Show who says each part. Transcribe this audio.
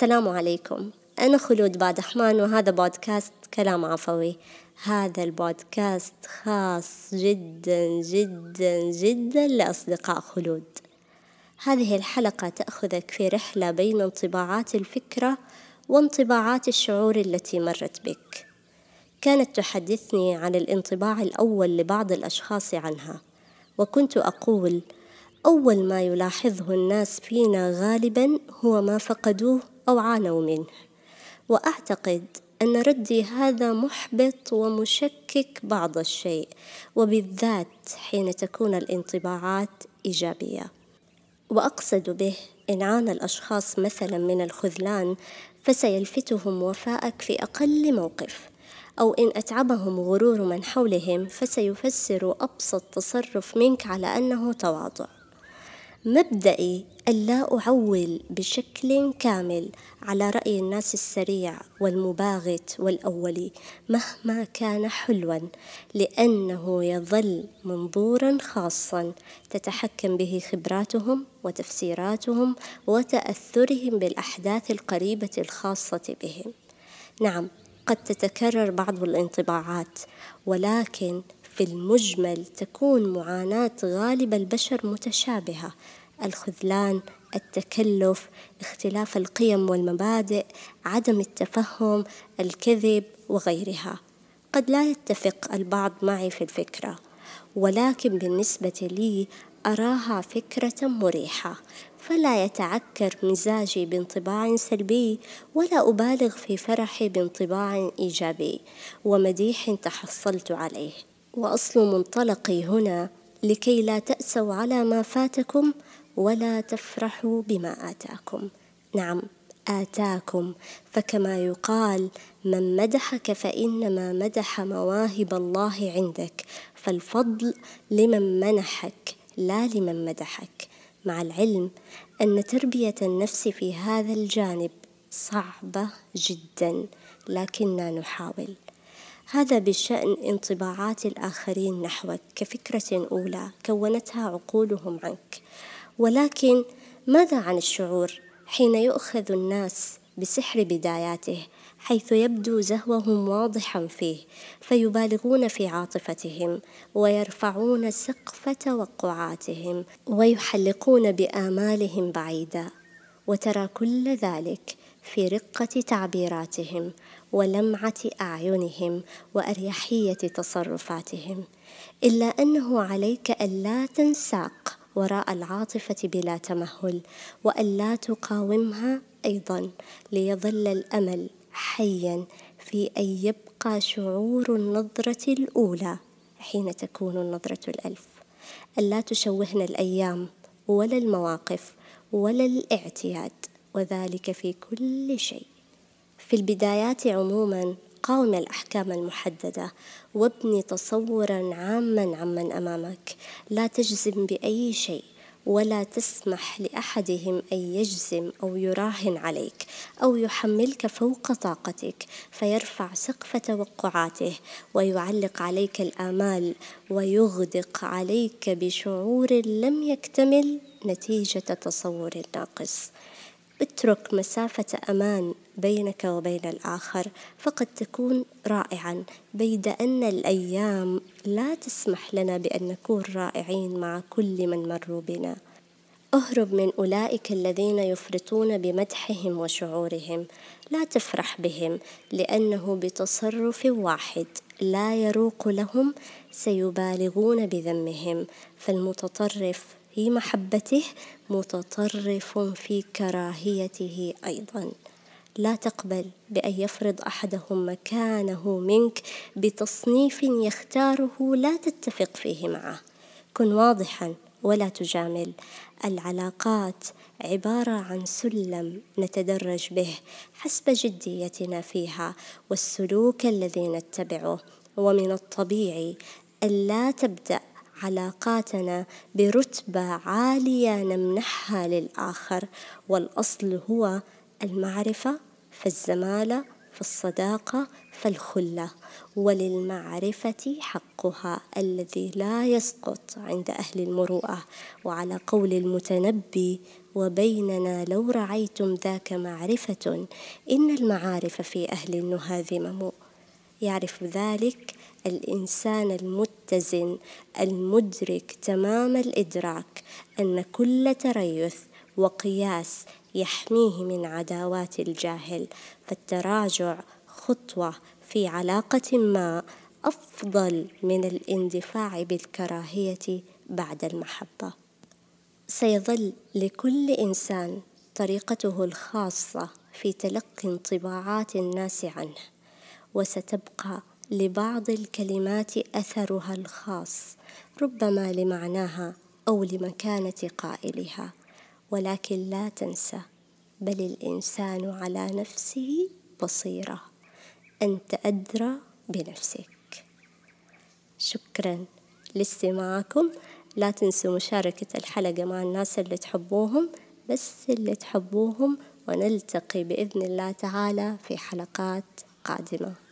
Speaker 1: السلام عليكم. أنا خلود بادحمان وهذا بودكاست كلام عفوي. هذا البودكاست خاص جدا جدا جدا لأصدقاء خلود. هذه الحلقة تأخذك في رحلة بين انطباعات الفكرة وانطباعات الشعور التي مرت بك. كانت تحدثني عن الانطباع الأول لبعض الأشخاص عنها وكنت أقول أول ما يلاحظه الناس فينا غالبا هو ما فقدوه أو عانوا منه. وأعتقد أن ردي هذا محبط ومشكك بعض الشيء وبالذات حين تكون الانطباعات إيجابية. وأقصد به إن عانى الأشخاص مثلا من الخذلان فسيلفتهم وفاءك في أقل موقف. أو إن أتعبهم غرور من حولهم فسيفسر أبسط تصرف منك على أنه تواضع. مبدئي ألا أعول بشكل كامل على رأي الناس السريع والمباغت والأولي مهما كان حلوا لأنه يظل منظورا خاصا تتحكم به خبراتهم وتفسيراتهم وتأثرهم بالأحداث القريبة الخاصة بهم. نعم قد تتكرر بعض الانطباعات ولكن في المجمل تكون معاناة غالب البشر متشابهة الخذلان التكلف اختلاف القيم والمبادئ عدم التفهم الكذب وغيرها. قد لا يتفق البعض معي في الفكرة ولكن بالنسبة لي أراها فكرة مريحة. فلا يتعكر مزاجي بانطباع سلبي ولا أبالغ في فرحي بانطباع إيجابي ومديح تحصلت عليه. وأصل منطلقي هنا لكي لا تأسوا على ما فاتكم ولا تفرحوا بما آتاكم. نعم آتاكم. فكما يقال من مدحك فإنما مدح مواهب الله عندك فالفضل لمن منحك لا لمن مدحك. مع العلم أن تربية النفس في هذا الجانب صعبة جدا لكننا نحاول. هذا بشأن انطباعات الآخرين نحوك كفكرة أولى كونتها عقولهم عنك. ولكن ماذا عن الشعور حين يؤخذ الناس بسحر بداياته حيث يبدو زهوهم واضحا فيه فيبالغون في عاطفتهم ويرفعون سقف توقعاتهم ويحلقون بآمالهم بعيدا وترى كل ذلك في رقة تعبيراتهم ولمعة أعينهم وأريحية تصرفاتهم إلا أنه عليك ألا تنساق وراء العاطفة بلا تمهل وألا تقاومها أيضا ليظل الأمل حيا في أن يبقى شعور النظرة الأولى حين تكون النظرة الألف. ألا تشوهن الأيام ولا المواقف ولا الاعتياد وذلك في كل شيء. في البدايات عموما قاوم الأحكام المحددة وابني تصورا عاما عمن أمامك. لا تجزم بأي شيء ولا تسمح لأحدهم أن يجزم أو يراهن عليك أو يحملك فوق طاقتك فيرفع سقف توقعاته ويعلق عليك الآمال ويغدق عليك بشعور لم يكتمل نتيجة تصور ناقص اترك مسافة أمان بينك وبين الآخر فقد تكون رائعا. بيد أن الأيام لا تسمح لنا بأن نكون رائعين مع كل من مروا بنا. اهرب من أولئك الذين يفرطون بمدحهم وشعورهم. لا تفرح بهم لأنه بتصرف واحد لا يروق لهم سيبالغون بذمهم. فالمتطرف في محبته متطرف في كراهيته أيضا. لا تقبل بأن يفرض أحدهم مكانه منك بتصنيف يختاره لا تتفق فيه معه. كن واضحا ولا تجامل. العلاقات عبارة عن سلم نتدرج به حسب جديتنا فيها والسلوك الذي نتبعه. ومن الطبيعي ألا تبدأ علاقاتنا برتبة عالية نمنحها للآخر والأصل هو المعرفة فالزمالة فالصداقة فالخلة وللمعرفة حقها الذي لا يسقط عند أهل المروءة. وعلى قول المتنبي وبيننا لو رعيتم ذاك معرفة إن المعارف في أهل النهى ذمم يعرف ذلك الإنسان المتزن المدرك تمام الإدراك أن كل تريث وقياس يحميه من عداوات الجاهل فالتراجع خطوة في علاقة ما أفضل من الاندفاع بالكراهية بعد المحبة. سيظل لكل إنسان طريقته الخاصة في تلقي انطباعات الناس عنه وستبقى لبعض الكلمات أثرها الخاص ربما لمعناها أو لمكانة قائلها. ولكن لا تنسى بل الإنسان على نفسه بصيرة. أنت أدرى بنفسك. شكرا لاستماعكم. لا تنسوا مشاركة الحلقة مع الناس اللي تحبوهم بس اللي تحبوهم ونلتقي بإذن الله تعالى في حلقات قادمة.